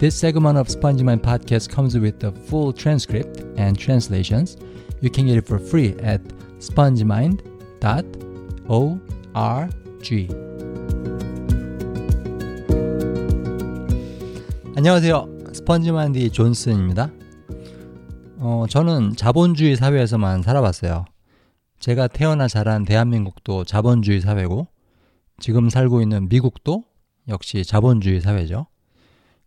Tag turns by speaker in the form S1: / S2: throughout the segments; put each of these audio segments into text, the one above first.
S1: This segment of SpongeMind podcast comes with the full transcript and translations. You can get it for free at spongemind.org. 안녕하세요. 스펀지마인드 존슨입니다. 어, 저는 자본주의 사회에서만 살아봤어요. 제가 태어나 자란 대한민국도 자본주의 사회고, 지금 살고 있는 미국도 역시 자본주의 사회죠.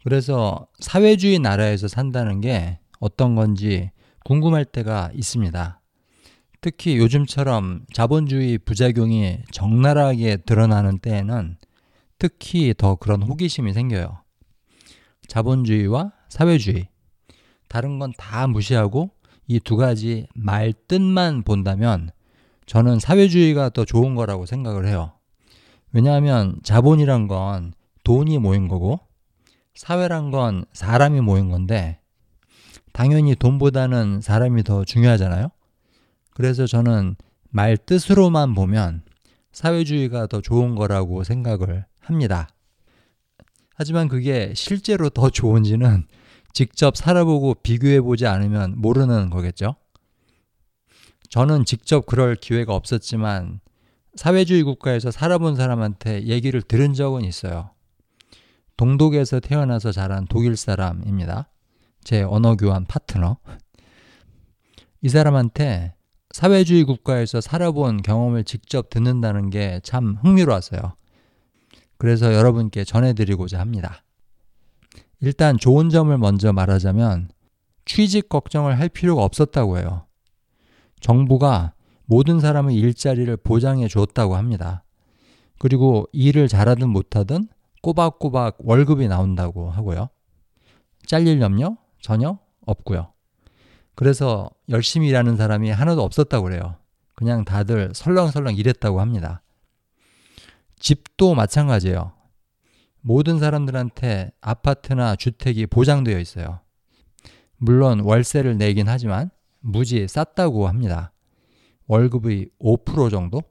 S1: 그래서 사회주의 나라에서 산다는 게 어떤 건지 궁금할 때가 있습니다. 특히 요즘처럼 자본주의 부작용이 적나라하게 드러나는 때에는 특히 더 그런 호기심이 생겨요. 자본주의와 사회주의. 다른 건 다 무시하고 이 두 가지 말 뜻만 본다면 저는 사회주의가 더 좋은 거라고 생각을 해요. 왜냐하면 자본이란 건 돈이 모인 거고 사회란 건 사람이 모인 건데 당연히 돈보다는 사람이 더 중요하잖아요. 그래서 저는 말 뜻으로만 보면 사회주의가 더 좋은 거라고 생각을 합니다. 하지만 그게 실제로 더 좋은지는 직접 살아보고 비교해 보지 않으면 모르는 거겠죠. 저는 직접 그럴 기회가 없었지만 사회주의 국가에서 살아본 사람한테 얘기를 들은 적은 있어요. 동독에서 태어나서 자란 독일 사람입니다. 제 언어 교환 파트너. 이 사람한테 사회주의 국가에서 살아본 경험을 직접 듣는다는 게 참 흥미로웠어요. 그래서 여러분께 전해드리고자 합니다. 일단 좋은 점을 먼저 말하자면 취직 걱정을 할 필요가 없었다고 해요. 정부가 모든 사람의 일자리를 보장해 줬다고 합니다. 그리고 일을 잘하든 못하든 꼬박꼬박 월급이 나온다고 하고요. 잘릴 염려 전혀 없고요. 그래서 열심히 일하는 사람이 하나도 없었다고 그래요. 그냥 다들 설렁설렁 일했다고 합니다. 집도 마찬가지예요. 모든 사람들한테 아파트나 주택이 보장되어 있어요. 물론 월세를 내긴 하지만 무지 쌌다고 합니다. 월급의 5% 정도?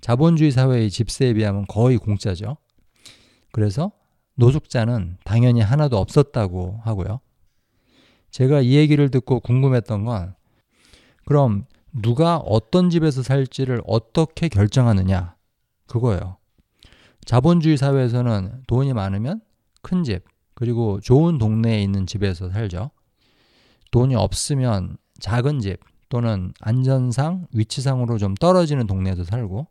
S1: 자본주의 사회의 집세에 비하면 거의 공짜죠. 그래서 노숙자는 당연히 하나도 없었다고 하고요. 제가 이 얘기를 듣고 궁금했던 건 그럼 누가 어떤 집에서 살지를 어떻게 결정하느냐 그거예요. 자본주의 사회에서는 돈이 많으면 큰 집, 그리고 좋은 동네에 있는 집에서 살죠. 돈이 없으면 작은 집 또는 안전상, 위치상으로 좀 떨어지는 동네에서 살고,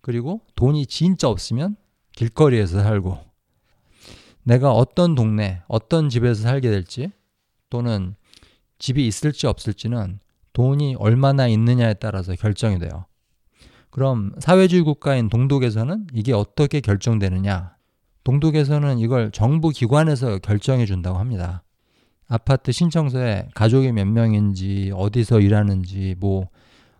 S1: 그리고 돈이 진짜 없으면 길거리에서 살고 내가 어떤 동네, 어떤 집에서 살게 될지 또는 집이 있을지 없을지는 돈이 얼마나 있느냐에 따라서 결정이 돼요. 그럼 사회주의 국가인 동독에서는 이게 어떻게 결정되느냐? 동독에서는 이걸 정부 기관에서 결정해 준다고 합니다. 아파트 신청서에 가족이 몇 명인지, 어디서 일하는지, 뭐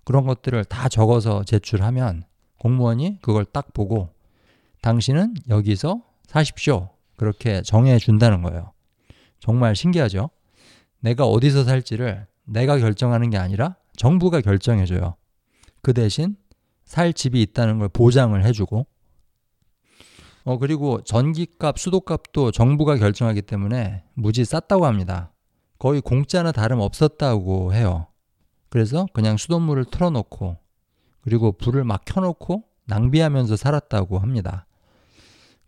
S1: 그런 것들을 다 적어서 제출하면 공무원이 그걸 딱 보고 당신은 여기서 사십시오. 그렇게 정해 준다는 거예요. 정말 신기하죠? 내가 어디서 살지를 내가 결정하는 게 아니라 정부가 결정해 줘요. 그 대신 살 집이 있다는 걸 보장을 해주고, 어, 그리고 전기값, 수도값도 정부가 결정하기 때문에 무지 쌌다고 합니다. 거의 공짜나 다름 없었다고 해요. 그래서 그냥 수돗물을 틀어놓고, 그리고 불을 막 켜놓고 낭비하면서 살았다고 합니다.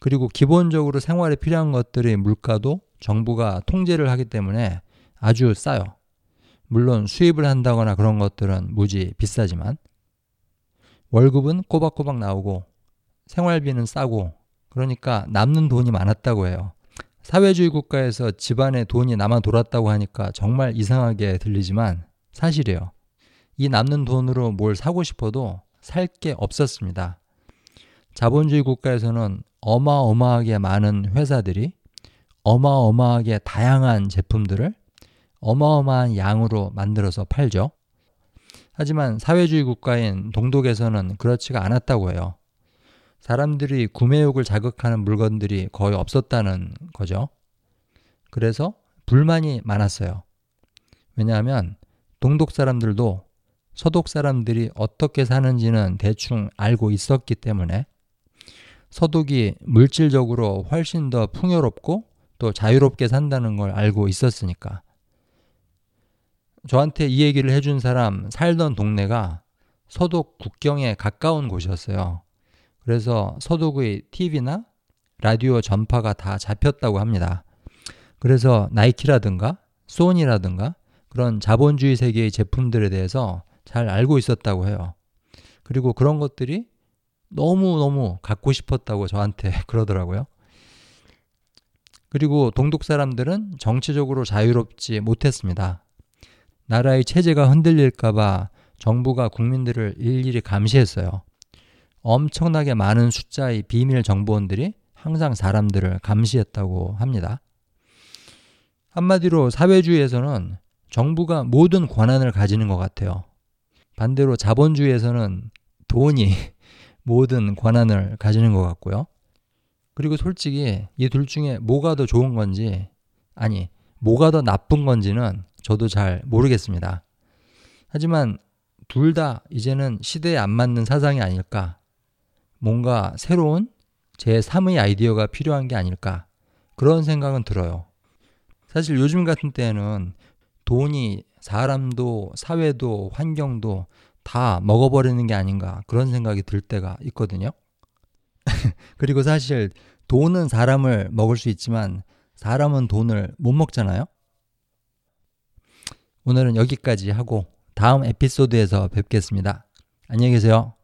S1: 그리고 기본적으로 생활에 필요한 것들의 물가도 정부가 통제를 하기 때문에 아주 싸요. 물론 수입을 한다거나 그런 것들은 무지 비싸지만 월급은 꼬박꼬박 나오고 생활비는 싸고 그러니까 남는 돈이 많았다고 해요. 사회주의 국가에서 집안에 돈이 남아 돌았다고 하니까 정말 이상하게 들리지만 사실이에요. 이 남는 돈으로 뭘 사고 싶어도 살 게 없었습니다. 자본주의 국가에서는 어마어마하게 많은 회사들이 어마어마하게 다양한 제품들을 어마어마한 양으로 만들어서 팔죠. 하지만 사회주의 국가인 동독에서는 그렇지가 않았다고 해요. 사람들이 구매욕을 자극하는 물건들이 거의 없었다는 거죠. 그래서 불만이 많았어요. 왜냐하면 동독 사람들도 서독 사람들이 어떻게 사는지는 대충 알고 있었기 때문에 서독이 물질적으로 훨씬 더 풍요롭고 또 자유롭게 산다는 걸 알고 있었으니까. 저한테 이 얘기를 해준 사람 살던 동네가 서독 국경에 가까운 곳이었어요. 그래서 서독의 TV나 라디오 전파가 다 잡혔다고 합니다. 그래서 나이키라든가 소니라든가 그런 자본주의 세계의 제품들에 대해서 잘 알고 있었다고 해요. 그리고 그런 것들이 너무너무 갖고 싶었다고 저한테 그러더라고요. 그리고 동독 사람들은 정치적으로 자유롭지 못했습니다. 나라의 체제가 흔들릴까봐 정부가 국민들을 일일이 감시했어요. 엄청나게 많은 숫자의 비밀 정보원들이 항상 사람들을 감시했다고 합니다. 한마디로 사회주의에서는 정부가 모든 권한을 가지는 것 같아요. 반대로 자본주의에서는 돈이 모든 권한을 가지는 것 같고요. 그리고 솔직히 이 둘 중에 뭐가 더 좋은 건지, 아니, 뭐가 더 나쁜 건지는 저도 잘 모르겠습니다. 하지만 둘 다 이제는 시대에 안 맞는 사상이 아닐까. 뭔가 새로운 제3의 아이디어가 필요한 게 아닐까. 그런 생각은 들어요. 사실 요즘 같은 때에는 돈이 사람도 사회도 환경도 다 먹어버리는 게 아닌가 그런 생각이 들 때가 있거든요. 그리고 사실 돈은 사람을 먹을 수 있지만 사람은 돈을 못 먹잖아요. 오늘은 여기까지 하고 다음 에피소드에서 뵙겠습니다. 안녕히 계세요.